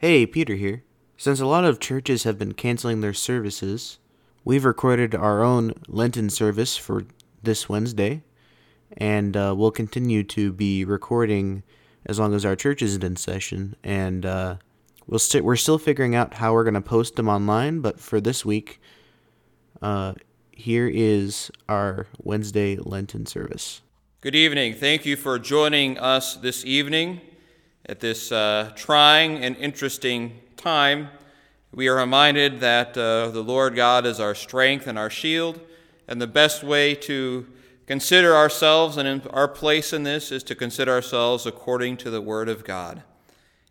Hey, Peter here. Since a lot of churches have been canceling their services, we've recorded our own Lenten service for this Wednesday, and uh, we'll continue to be recording as long as our church isn't in session. And uh, we'll st- we're still figuring out how we're going to post them online, but for this week, uh, here is our Wednesday Lenten service. Good evening. Thank you for joining us this evening at this uh, trying and interesting time. We are reminded that uh, the Lord God is our strength and our shield, and the best way to consider ourselves and our place in this is to consider ourselves according to the Word of God.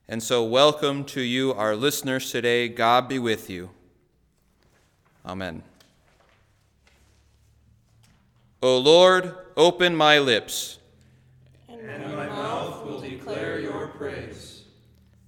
And so, welcome to you, our listeners today. God be with you. Amen. O Lord, open my lips, and my mouth will declare your praise.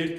It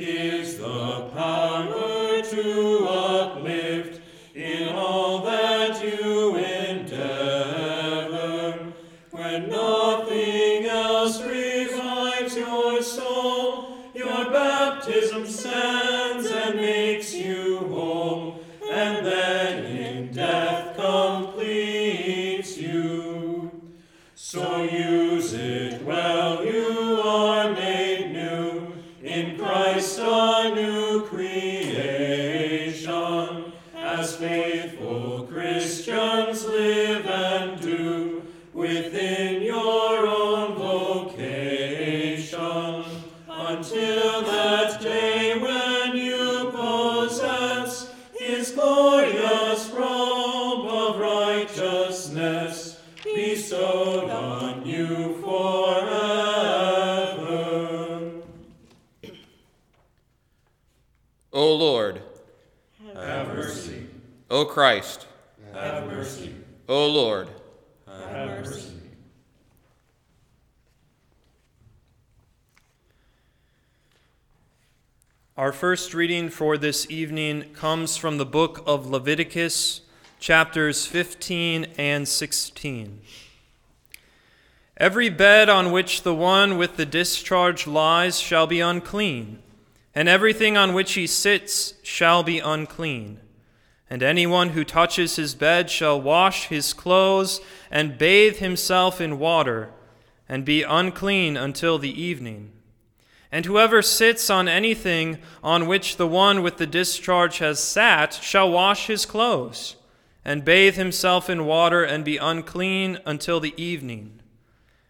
Christ, have mercy. O Lord, have mercy. Our first reading for this evening comes from the book of Leviticus, chapters 15 and 16. Every bed on which the one with the discharge lies shall be unclean, and everything on which he sits shall be unclean. And anyone who touches his bed shall wash his clothes and bathe himself in water, and be unclean until the evening. And whoever sits on anything on which the one with the discharge has sat shall wash his clothes, and bathe himself in water, and be unclean until the evening.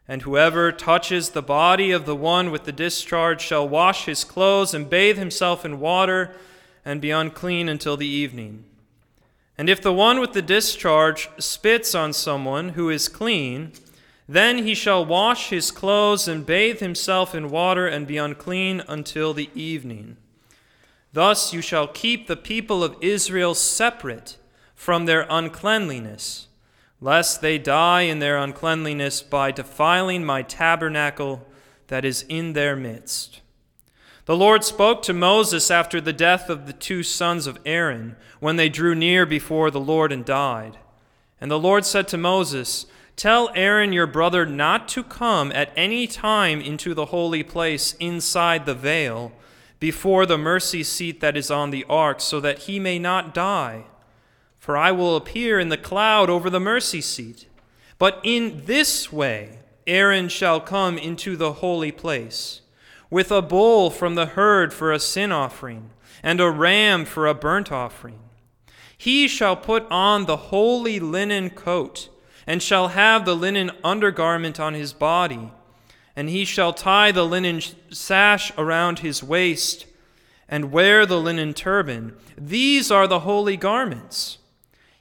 And whoever touches the body of the one with the discharge shall wash his clothes, and bathe himself in water, and be unclean until the evening. And if the one with the discharge spits on someone who is clean, then he shall wash his clothes and bathe himself in water and be unclean until the evening. Thus you shall keep the people of Israel separate from their uncleanliness, lest they die in their uncleanliness by defiling my tabernacle that is in their midst. The Lord spoke to Moses after the death of the two sons of Aaron, when they drew near before the Lord and died. And the Lord said to Moses, Tell Aaron your brother not to come at any time into the holy place inside the veil, before the mercy seat that is on the ark, so that he may not die. For I will appear in the cloud over the mercy seat. But in this way Aaron shall come into the holy place with a bull from the herd for a sin offering, and a ram for a burnt offering. He shall put on the holy linen coat, and shall have the linen undergarment on his body, and he shall tie the linen sash around his waist, and wear the linen turban. These are the holy garments.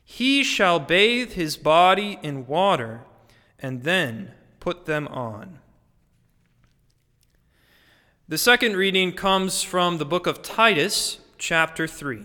He shall bathe his body in water, and then put them on. The second reading comes from the book of Titus, chapter 3.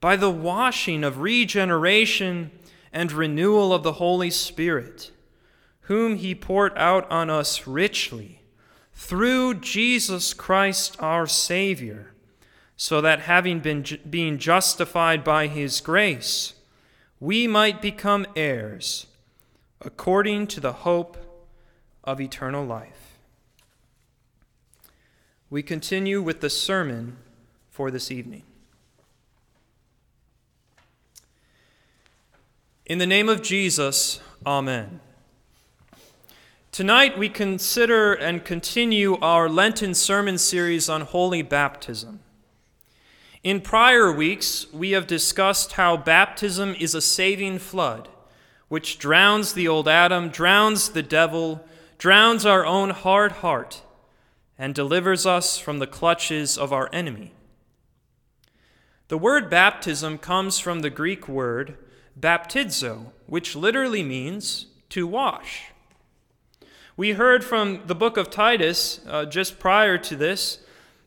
by the washing of regeneration and renewal of the Holy Spirit, whom he poured out on us richly, through Jesus Christ our Savior, so that having been being justified by his grace, we might become heirs according to the hope of eternal life. We continue with the sermon for this evening. In the name of Jesus, Amen. Tonight we consider and continue our Lenten sermon series on holy baptism. In prior weeks, we have discussed how baptism is a saving flood which drowns the old Adam, drowns the devil, drowns our own hard heart, and delivers us from the clutches of our enemy. The word baptism comes from the Greek word baptizo, which literally means to wash. We heard from the book of Titus uh, just prior to this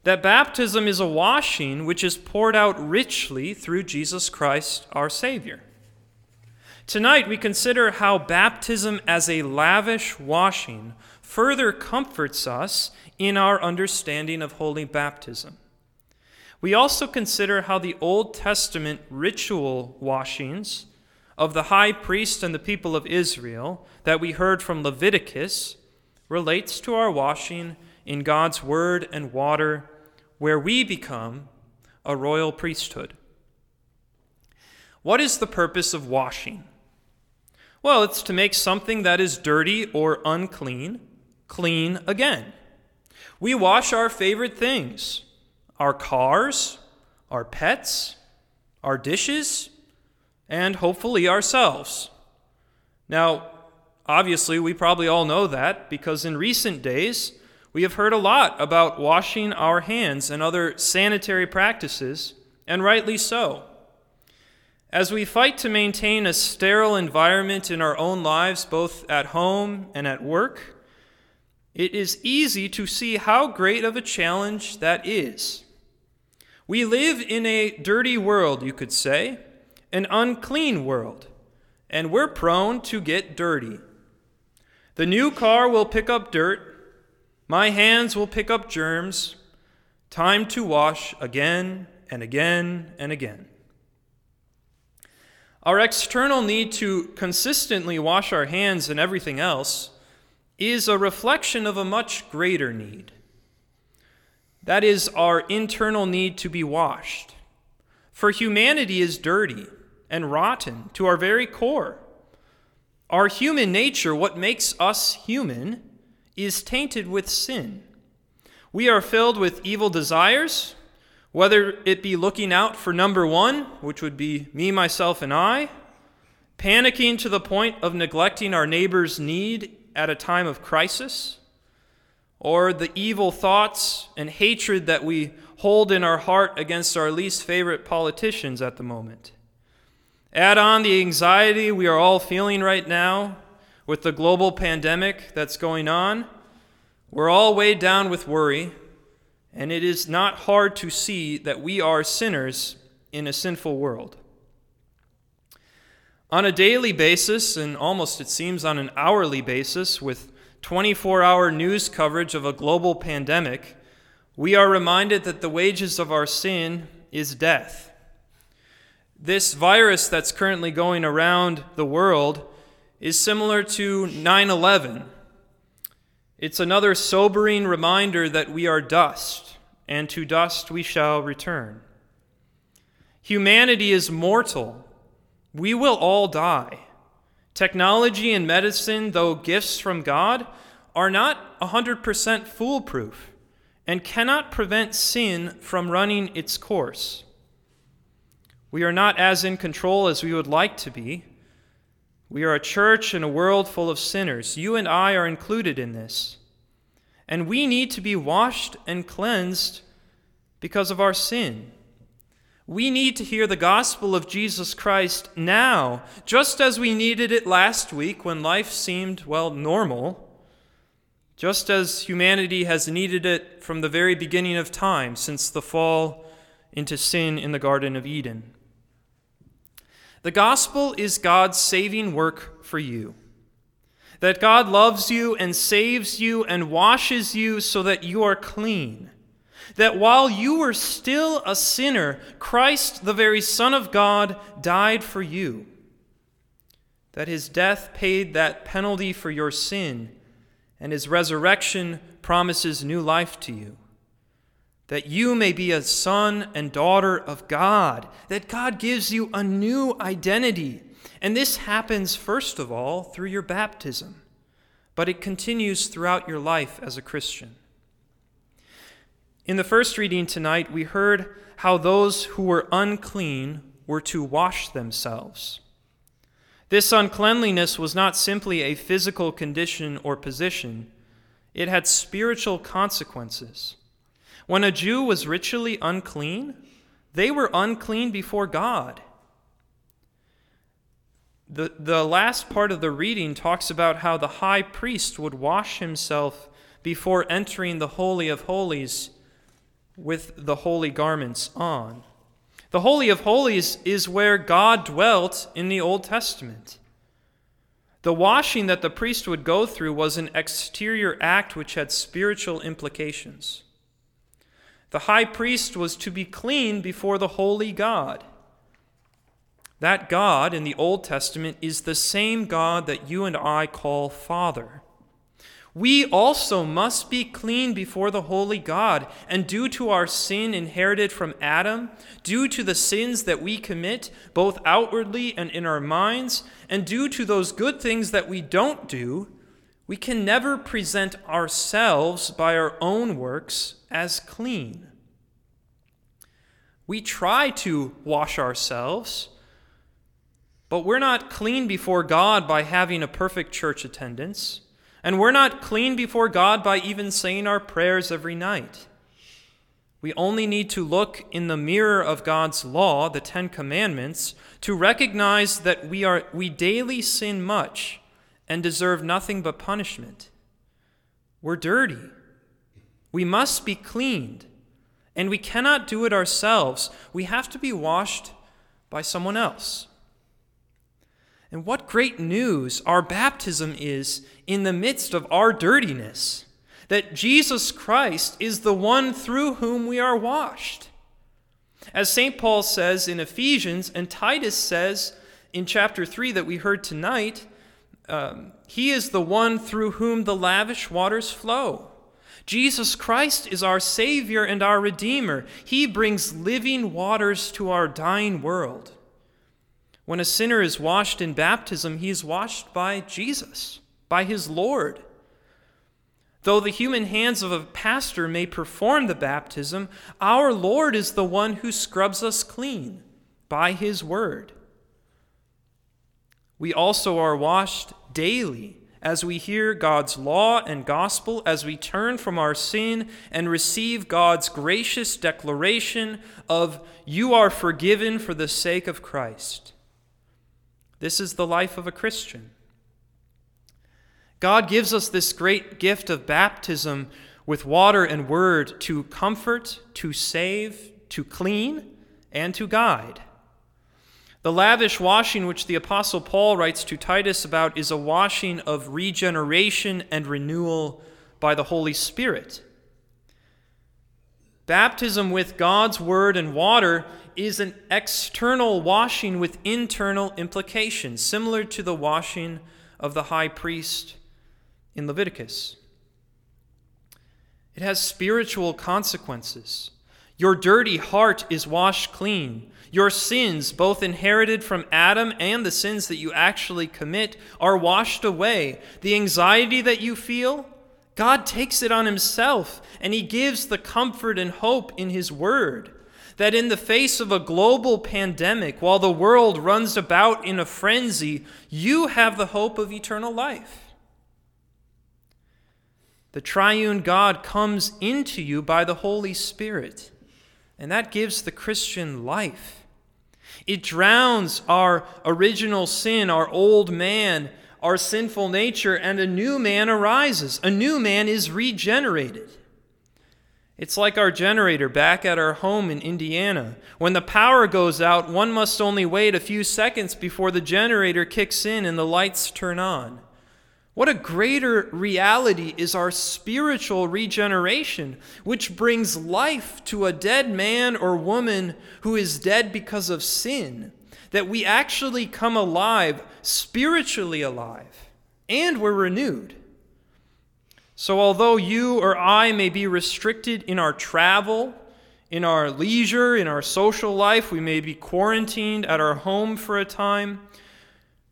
that baptism is a washing which is poured out richly through Jesus Christ our Savior. Tonight, we consider how baptism as a lavish washing further comforts us in our understanding of holy baptism. We also consider how the Old Testament ritual washings of the high priest and the people of Israel that we heard from Leviticus relates to our washing in God's word and water, where we become a royal priesthood. What is the purpose of washing? Well, it's to make something that is dirty or unclean clean again. We wash our favorite things our cars, our pets, our dishes, and hopefully ourselves. Now, obviously, we probably all know that because in recent days, we have heard a lot about washing our hands and other sanitary practices, and rightly so. As we fight to maintain a sterile environment in our own lives, both at home and at work, it is easy to see how great of a challenge that is. We live in a dirty world, you could say, an unclean world, and we're prone to get dirty. The new car will pick up dirt, my hands will pick up germs. Time to wash again and again and again. Our external need to consistently wash our hands and everything else is a reflection of a much greater need. That is our internal need to be washed. For humanity is dirty and rotten to our very core. Our human nature, what makes us human, is tainted with sin. We are filled with evil desires, whether it be looking out for number one, which would be me, myself, and I, panicking to the point of neglecting our neighbor's need at a time of crisis, or the evil thoughts and hatred that we hold in our heart against our least favorite politicians at the moment. Add on the anxiety we are all feeling right now with the global pandemic that's going on. We're all weighed down with worry, and it is not hard to see that we are sinners in a sinful world. On a daily basis, and almost it seems on an hourly basis, with 24 hour news coverage of a global pandemic, we are reminded that the wages of our sin is death. This virus that's currently going around the world is similar to 9 11. It's another sobering reminder that we are dust, and to dust we shall return. Humanity is mortal we will all die. Technology and medicine, though gifts from God, are not 100% foolproof and cannot prevent sin from running its course. We are not as in control as we would like to be. We are a church in a world full of sinners. You and I are included in this. And we need to be washed and cleansed because of our sin. We need to hear the gospel of Jesus Christ now, just as we needed it last week when life seemed, well, normal, just as humanity has needed it from the very beginning of time since the fall into sin in the Garden of Eden. The gospel is God's saving work for you. That God loves you and saves you and washes you so that you are clean that while you were still a sinner, Christ, the very Son of God, died for you. That his death paid that penalty for your sin, and his resurrection promises new life to you. That you may be a son and daughter of God, that God gives you a new identity. And this happens, first of all, through your baptism, but it continues throughout your life as a Christian. In the first reading tonight, we heard how those who were unclean were to wash themselves. This uncleanliness was not simply a physical condition or position, it had spiritual consequences. When a Jew was ritually unclean, they were unclean before God. The, the last part of the reading talks about how the high priest would wash himself before entering the Holy of Holies with the holy garments on. The Holy of Holies is where God dwelt in the Old Testament. The washing that the priest would go through was an exterior act which had spiritual implications. The high priest was to be clean before the holy God. That God in the Old Testament is the same God that you and I call Father. We also must be clean before the holy God, and due to our sin inherited from Adam, due to the sins that we commit, both outwardly and in our minds, and due to those good things that we don't do, we can never present ourselves by our own works as clean. We try to wash ourselves, but we're not clean before God by having a perfect church attendance, and we're not clean before God by even saying our prayers every night. We only need to look in the mirror of God's law, the Ten Commandments, to recognize that we, are, we daily sin much and deserve nothing but punishment. We're dirty. We must be cleaned, and we cannot do it ourselves. We have to be washed by someone else. And what great news our baptism is in the midst of our dirtiness! that Jesus Christ is the one through whom we are washed. As St. Paul says in Ephesians, and Titus says in chapter 3 that we heard tonight, um, he is the one through whom the lavish waters flow. Jesus Christ is our Savior and our Redeemer. He brings living waters to our dying world. When a sinner is washed in baptism, he is washed by Jesus, by his Lord. Though the human hands of a pastor may perform the baptism, our Lord is the one who scrubs us clean by his word. We also are washed daily as we hear God's law and gospel, as we turn from our sin and receive God's gracious declaration of, You are forgiven for the sake of Christ. This is the life of a Christian. God gives us this great gift of baptism with water and word to comfort, to save, to clean, and to guide. The lavish washing which the Apostle Paul writes to Titus about is a washing of regeneration and renewal by the Holy Spirit. Baptism with God's Word and water is an external washing with internal implications, similar to the washing of the high priest in Leviticus. It has spiritual consequences. Your dirty heart is washed clean. Your sins, both inherited from Adam and the sins that you actually commit, are washed away. The anxiety that you feel, God takes it on Himself, and He gives the comfort and hope in His Word that in the face of a global pandemic, while the world runs about in a frenzy, you have the hope of eternal life. The triune God comes into you by the Holy Spirit, and that gives the Christian life. It drowns our original sin, our old man, our sinful nature, and a new man arises. A new man is regenerated. It's like our generator back at our home in Indiana. When the power goes out, one must only wait a few seconds before the generator kicks in and the lights turn on. What a greater reality is our spiritual regeneration, which brings life to a dead man or woman who is dead because of sin. That we actually come alive, spiritually alive, and we're renewed. So, although you or I may be restricted in our travel, in our leisure, in our social life, we may be quarantined at our home for a time,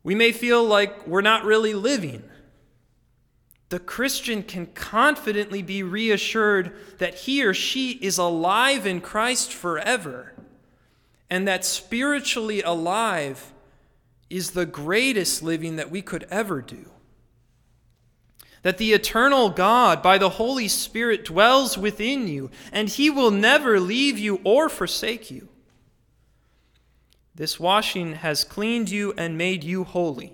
we may feel like we're not really living the Christian can confidently be reassured that he or she is alive in Christ forever, and that spiritually alive is the greatest living that we could ever do. That the eternal God, by the Holy Spirit, dwells within you, and he will never leave you or forsake you. This washing has cleaned you and made you holy.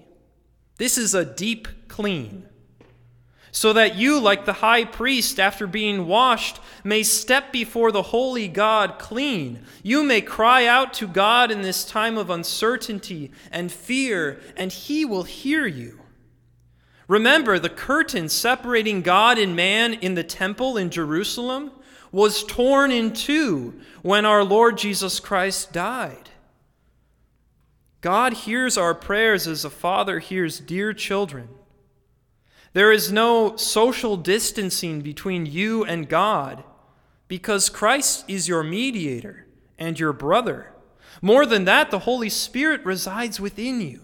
This is a deep clean so that you, like the high priest, after being washed, may step before the holy God clean. You may cry out to God in this time of uncertainty and fear, and he will hear you. Remember, the curtain separating God and man in the temple in Jerusalem was torn in two when our Lord Jesus Christ died. God hears our prayers as a father hears dear children. There is no social distancing between you and God because Christ is your mediator and your brother. More than that, the Holy Spirit resides within you.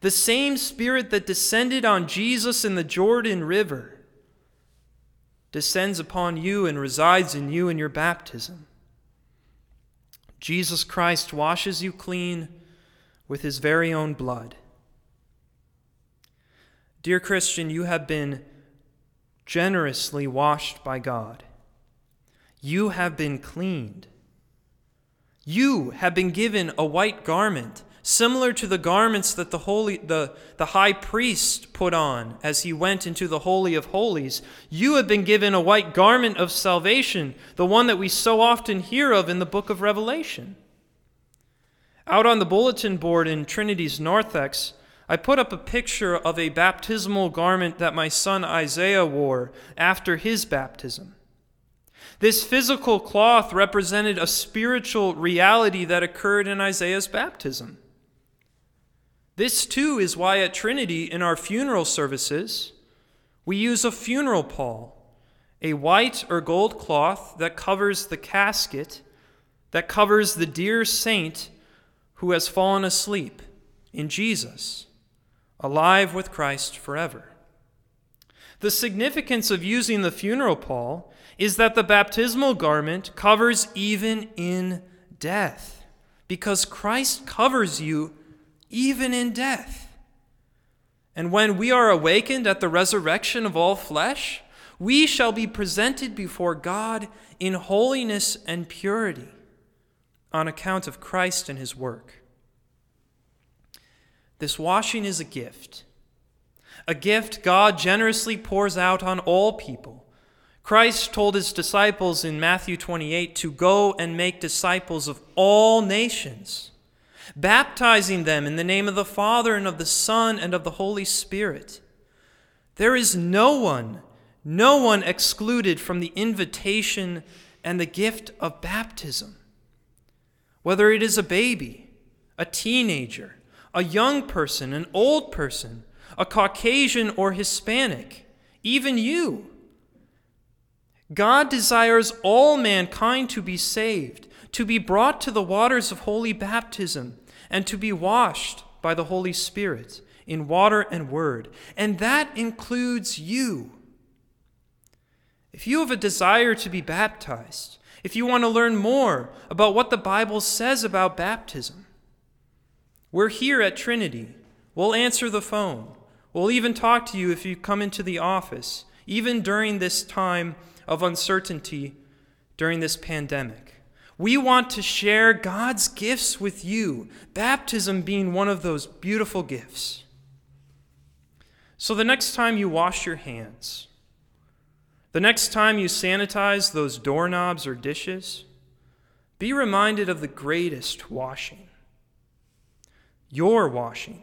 The same Spirit that descended on Jesus in the Jordan River descends upon you and resides in you in your baptism. Jesus Christ washes you clean with his very own blood. Dear Christian, you have been generously washed by God. You have been cleaned. You have been given a white garment, similar to the garments that the, holy, the, the high priest put on as he went into the Holy of Holies. You have been given a white garment of salvation, the one that we so often hear of in the book of Revelation. Out on the bulletin board in Trinity's narthex, I put up a picture of a baptismal garment that my son Isaiah wore after his baptism. This physical cloth represented a spiritual reality that occurred in Isaiah's baptism. This, too, is why at Trinity, in our funeral services, we use a funeral pall, a white or gold cloth that covers the casket, that covers the dear saint who has fallen asleep in Jesus, alive with Christ forever. The significance of using the funeral pall is that the baptismal garment covers even in death, because Christ covers you even in death. And when we are awakened at the resurrection of all flesh, we shall be presented before God in holiness and purity on account of Christ and his work. This washing is a gift, a gift God generously pours out on all people. Christ told his disciples in Matthew 28 to go and make disciples of all nations, baptizing them in the name of the Father and of the Son and of the Holy Spirit. There is no one, no one excluded from the invitation and the gift of baptism. Whether it is a baby, a teenager, a young person, an old person, a Caucasian or Hispanic, even you. God desires all mankind to be saved, to be brought to the waters of holy baptism, and to be washed by the Holy Spirit in water and word. And that includes you. If you have a desire to be baptized, if you want to learn more about what the Bible says about baptism, we're here at Trinity. We'll answer the phone. We'll even talk to you if you come into the office, even during this time of uncertainty during this pandemic. We want to share God's gifts with you, baptism being one of those beautiful gifts. So the next time you wash your hands, the next time you sanitize those doorknobs or dishes, be reminded of the greatest washing your washing,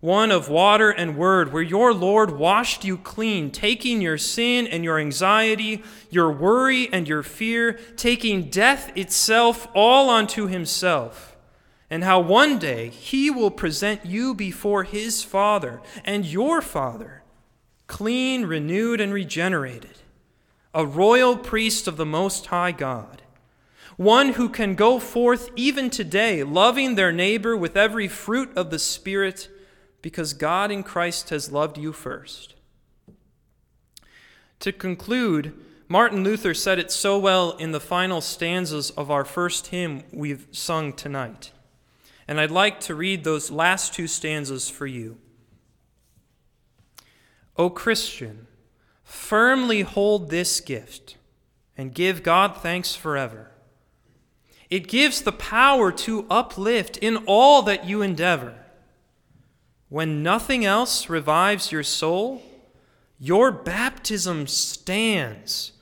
one of water and word, where your Lord washed you clean, taking your sin and your anxiety, your worry and your fear, taking death itself all unto himself. And how one day he will present you before his Father and your Father, clean, renewed, and regenerated, a royal priest of the Most High God one who can go forth even today, loving their neighbor with every fruit of the Spirit because God in Christ has loved you first. To conclude, Martin Luther said it so well in the final stanzas of our first hymn we've sung tonight. And I'd like to read those last two stanzas for you. O Christian, firmly hold this gift and give God thanks forever. It gives the power to uplift in all that you endeavor. When nothing else revives your soul, your baptism stands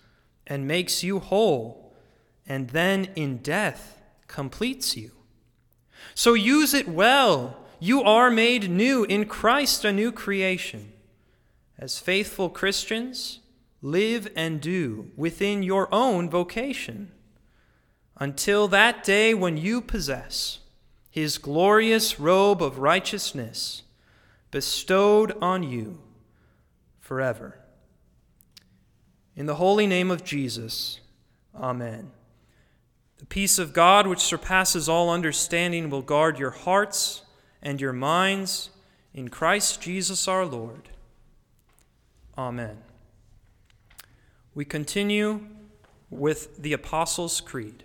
and makes you whole, and then in death completes you. So use it well. You are made new in Christ, a new creation. As faithful Christians, live and do within your own vocation until that day when you possess his glorious robe of righteousness bestowed on you forever. In the holy name of Jesus, Amen. The peace of God, which surpasses all understanding, will guard your hearts and your minds in Christ Jesus our Lord. Amen. We continue with the Apostles' Creed.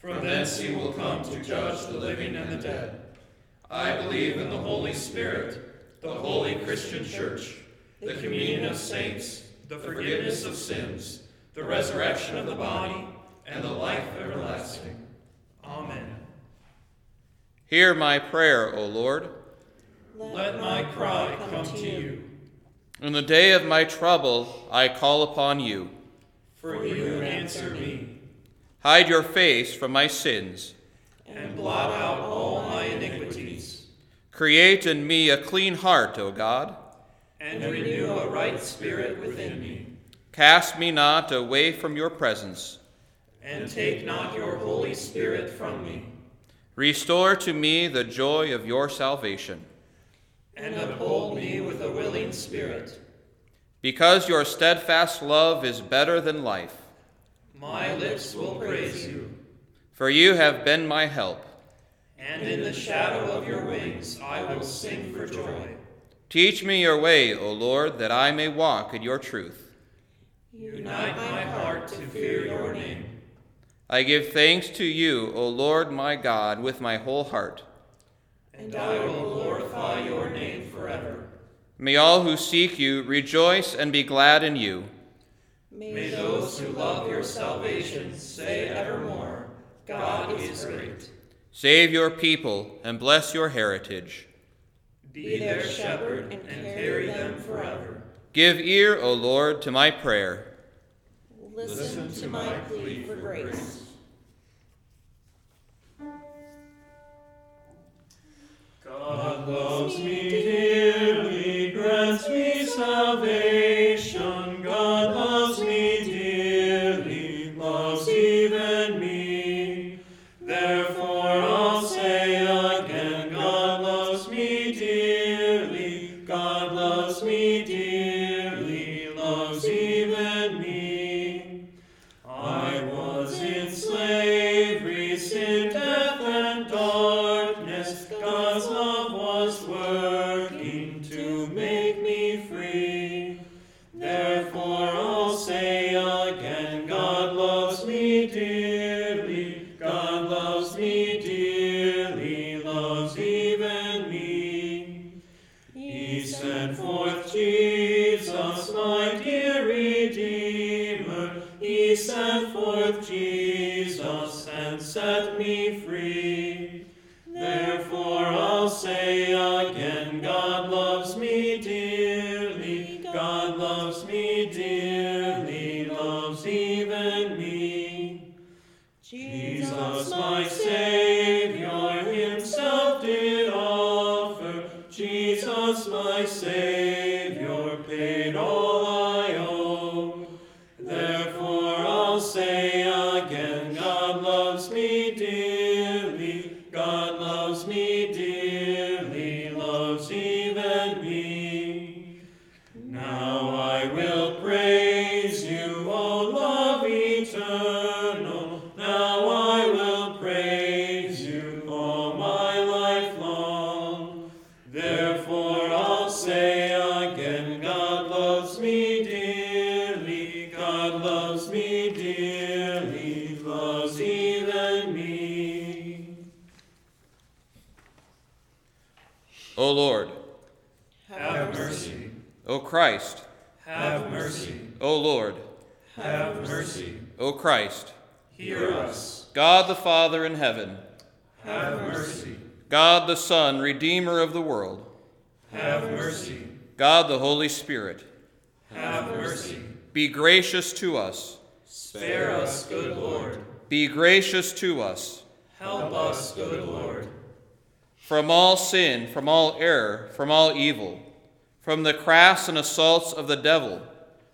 From thence he will come to judge the living and the dead. I believe in the Holy Spirit, the holy Christian Church, the communion of saints, the forgiveness of sins, the resurrection of the body, and the life everlasting. Amen. Hear my prayer, O Lord. Let my cry come to you. In the day of my trouble, I call upon you. For you answer me. Hide your face from my sins. And blot out all my iniquities. Create in me a clean heart, O God. And renew a right spirit within me. Cast me not away from your presence. And take not your Holy Spirit from me. Restore to me the joy of your salvation. And uphold me with a willing spirit. Because your steadfast love is better than life. My lips will praise you. For you have been my help. And in the shadow of your wings I will sing for joy. Teach me your way, O Lord, that I may walk in your truth. Unite my heart to fear your name. I give thanks to you, O Lord my God, with my whole heart. And I will glorify your name forever. May all who seek you rejoice and be glad in you. May those who love your salvation say evermore, God is great. Save your people and bless your heritage. Be their shepherd and carry them forever. Give ear, O Lord, to my prayer. Listen to my plea for grace. God loves me dearly, grants me salvation. Christ, Have mercy. O Lord, Have mercy. O Christ, Hear us. God the Father in heaven, Have mercy. God the Son, Redeemer of the world, Have mercy. God the Holy Spirit, Have mercy. be gracious to us. Spare us, good Lord. Be gracious to us. Help us, good Lord. From all sin, from all error, from all evil, from the crafts and assaults of the devil,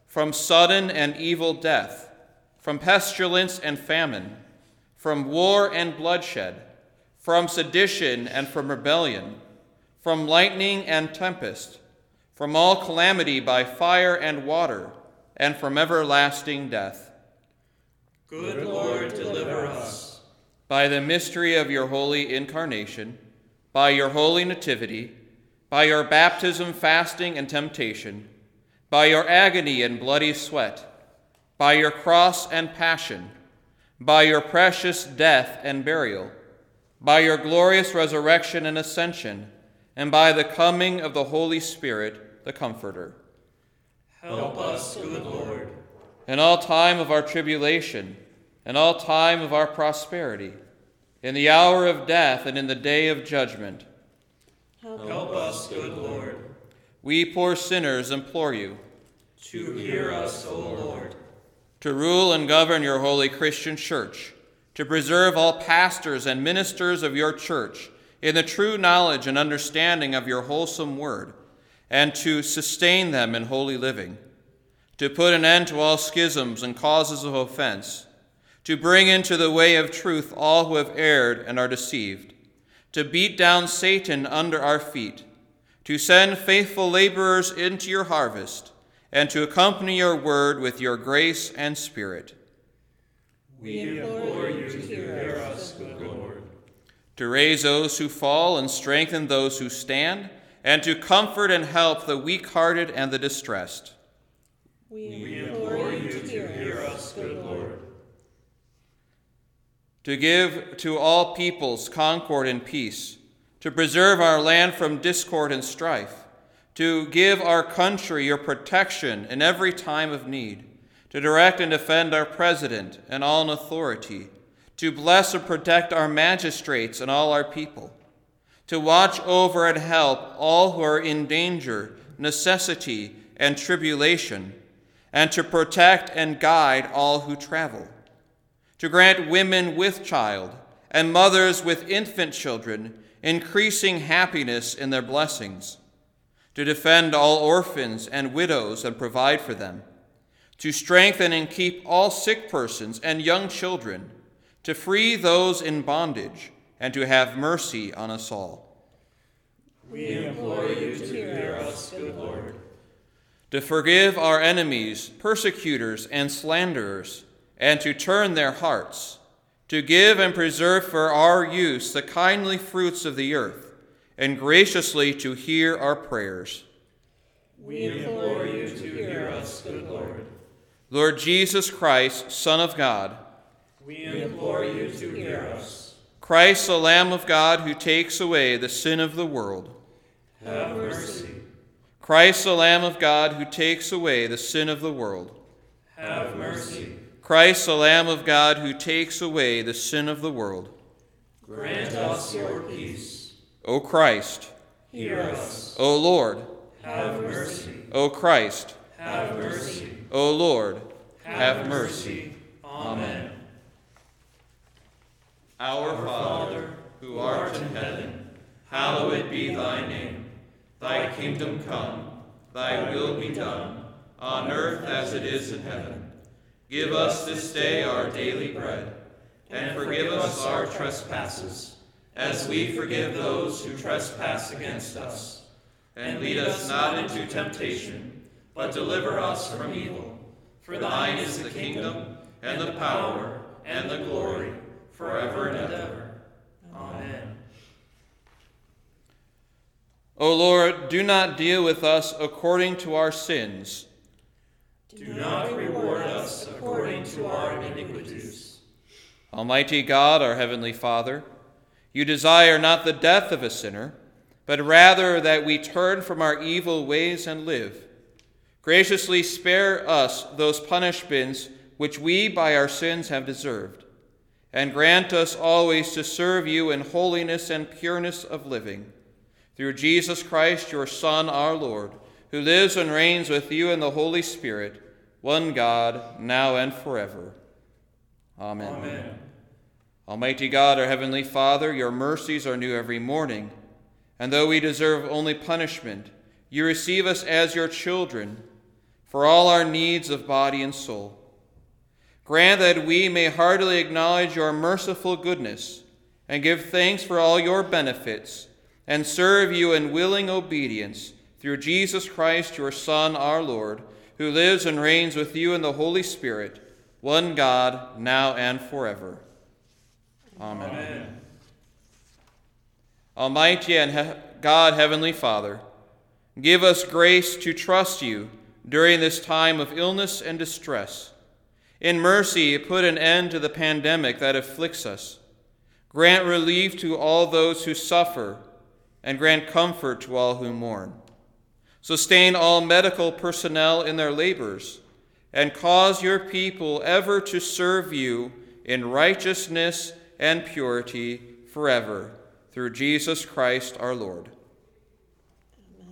from sudden and evil death, from pestilence and famine, from war and bloodshed, from sedition and from rebellion, from lightning and tempest, from all calamity by fire and water, and from everlasting death. Good Lord, deliver us. By the mystery of your holy incarnation, by your holy nativity, by your baptism, fasting, and temptation, by your agony and bloody sweat, by your cross and passion, by your precious death and burial, by your glorious resurrection and ascension, and by the coming of the Holy Spirit, the Comforter. Help us, good Lord. In all time of our tribulation, in all time of our prosperity, in the hour of death and in the day of judgment, Help us, good Lord. we poor sinners implore you To hear us, O Lord. to rule and govern your holy Christian church, to preserve all pastors and ministers of your church in the true knowledge and understanding of your wholesome word, and to sustain them in holy living, to put an end to all schisms and causes of offense, to bring into the way of truth all who have erred and are deceived, to beat down Satan under our feet, to send faithful laborers into your harvest, and to accompany your word with your grace and spirit, We implore you to hear us, good Lord. to raise those who fall and strengthen those who stand, and to comfort and help the weak hearted and the distressed, We implore you to hear us, good Lord. To give to all peoples concord and peace, to preserve our land from discord and strife, to give our country your protection in every time of need, to direct and defend our president and all in authority, to bless and protect our magistrates and all our people, to watch over and help all who are in danger, necessity, and tribulation, and to protect and guide all who travel to grant women with child and mothers with infant children increasing happiness in their blessings, to defend all orphans and widows and provide for them, to strengthen and keep all sick persons and young children, to free those in bondage, and to have mercy on us all, We implore you to hear us, good Lord. to forgive our enemies, persecutors, and slanderers and to turn their hearts, to give and preserve for our use the kindly fruits of the earth, and graciously to hear our prayers. We implore you to hear us, good Lord. Lord Jesus Christ, Son of God, We implore you to hear us. Christ, the Lamb of God who takes away the sin of the world, Have mercy. Christ, the Lamb of God who takes away the sin of the world, Have mercy. Christ, the Lamb of God who takes away the sin of the world, Grant us your peace. O Christ, Hear us. O Lord, Have mercy. O Christ, Have mercy. O Lord, have mercy. Amen. Our Father, who art in heaven, hallowed be thy name. Thy kingdom come, thy will be done, on earth as it is in heaven. Give us this day our daily bread, and forgive us our trespasses, as we forgive those who trespass against us. And lead us not into temptation, but deliver us from evil. For thine is the kingdom, and the power, and the glory, forever and ever. Amen. O Lord, do not deal with us according to our sins, Do not reward us according to our iniquities. Almighty God, our heavenly Father, you desire not the death of a sinner, but rather that we turn from our evil ways and live. Graciously spare us those punishments which we by our sins have deserved, and grant us always to serve you in holiness and pureness of living. Through Jesus Christ, your Son, our Lord, who lives and reigns with you in the Holy Spirit, one God, now and forever. Amen. Amen. Almighty God, our Heavenly Father, your mercies are new every morning, and though we deserve only punishment, you receive us as your children for all our needs of body and soul. Grant that we may heartily acknowledge your merciful goodness and give thanks for all your benefits and serve you in willing obedience through Jesus Christ, your Son, our Lord, who lives and reigns with you in the Holy Spirit, one God, now and forever. Amen. Amen. Almighty and he- God, Heavenly Father, give us grace to trust you during this time of illness and distress in mercy, put an end to the pandemic that afflicts us. Grant relief to all those who suffer, and grant comfort to all who mourn. Sustain all medical personnel in their labors, and cause your people ever to serve you in righteousness and purity forever, through Jesus Christ our Lord.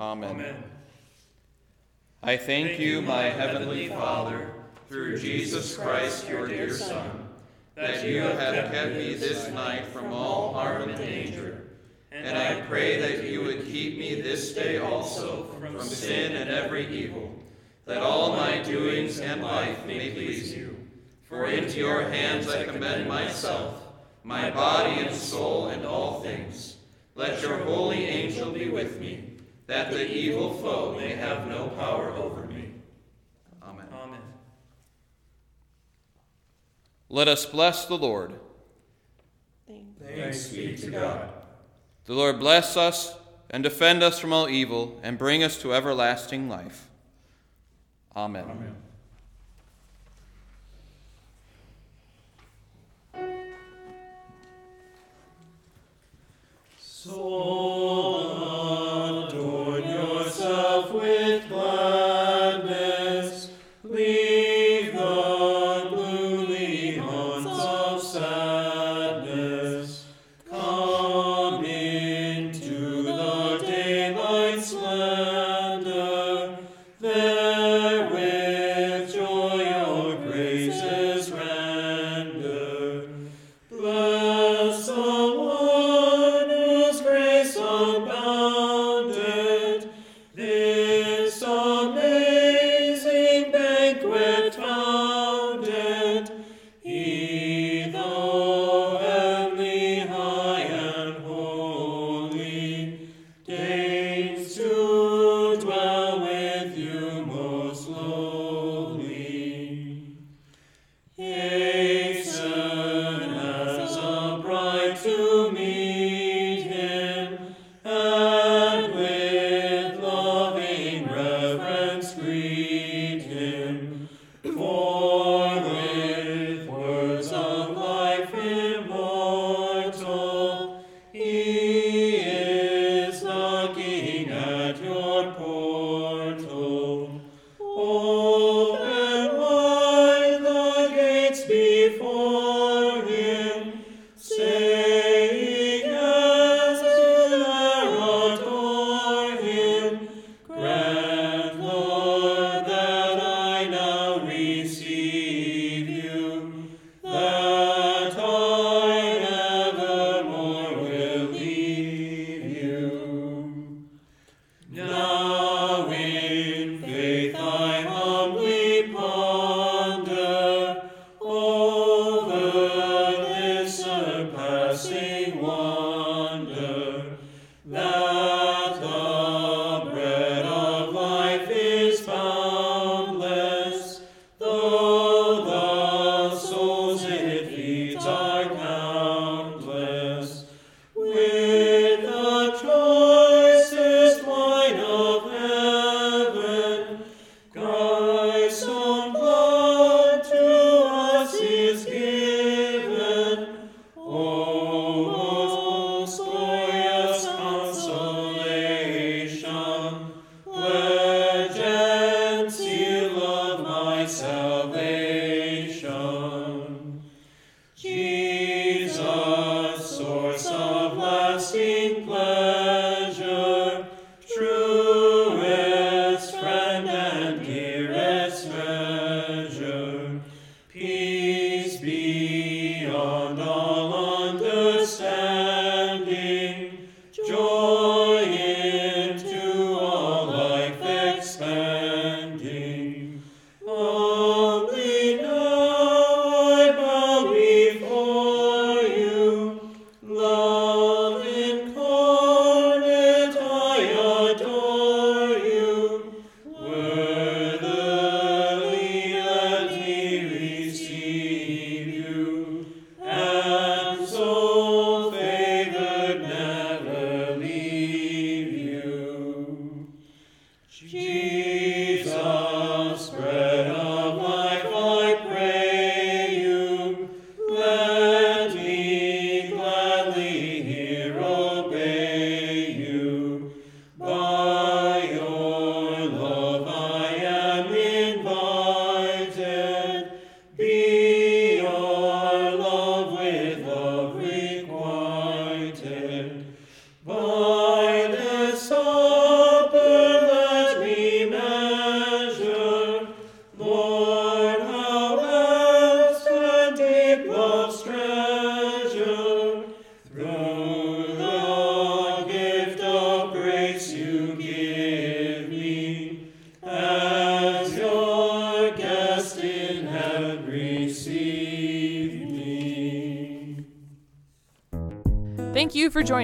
Amen. Amen. I thank, thank you, my heavenly Father through Jesus Christ, your dear Son, that you have kept me this night from all harm and danger. And I pray that you would keep me this day also from sin and every evil, that all my doings and life may please you. For into your hands I commend myself, my body and soul and all things. Let your holy angel be with me, that the evil foe may have no power over me. Amen. Amen. Let us bless the Lord. Thanks be to God. The Lord bless us and defend us from all evil and bring us to everlasting life. Amen. Amen. So Amen.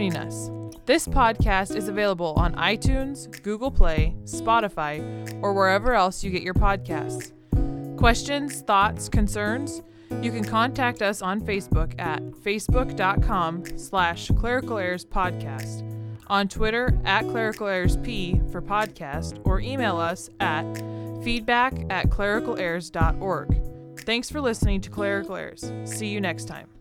Joining us. This podcast is available on iTunes, Google Play, Spotify, or wherever else you get your podcasts. Questions, thoughts, concerns? You can contact us on Facebook at facebook.com slash clerical podcast, on Twitter at clerical p for podcast, or email us at feedback at clericalerrors.org. Thanks for listening to Clerical Errors. See you next time.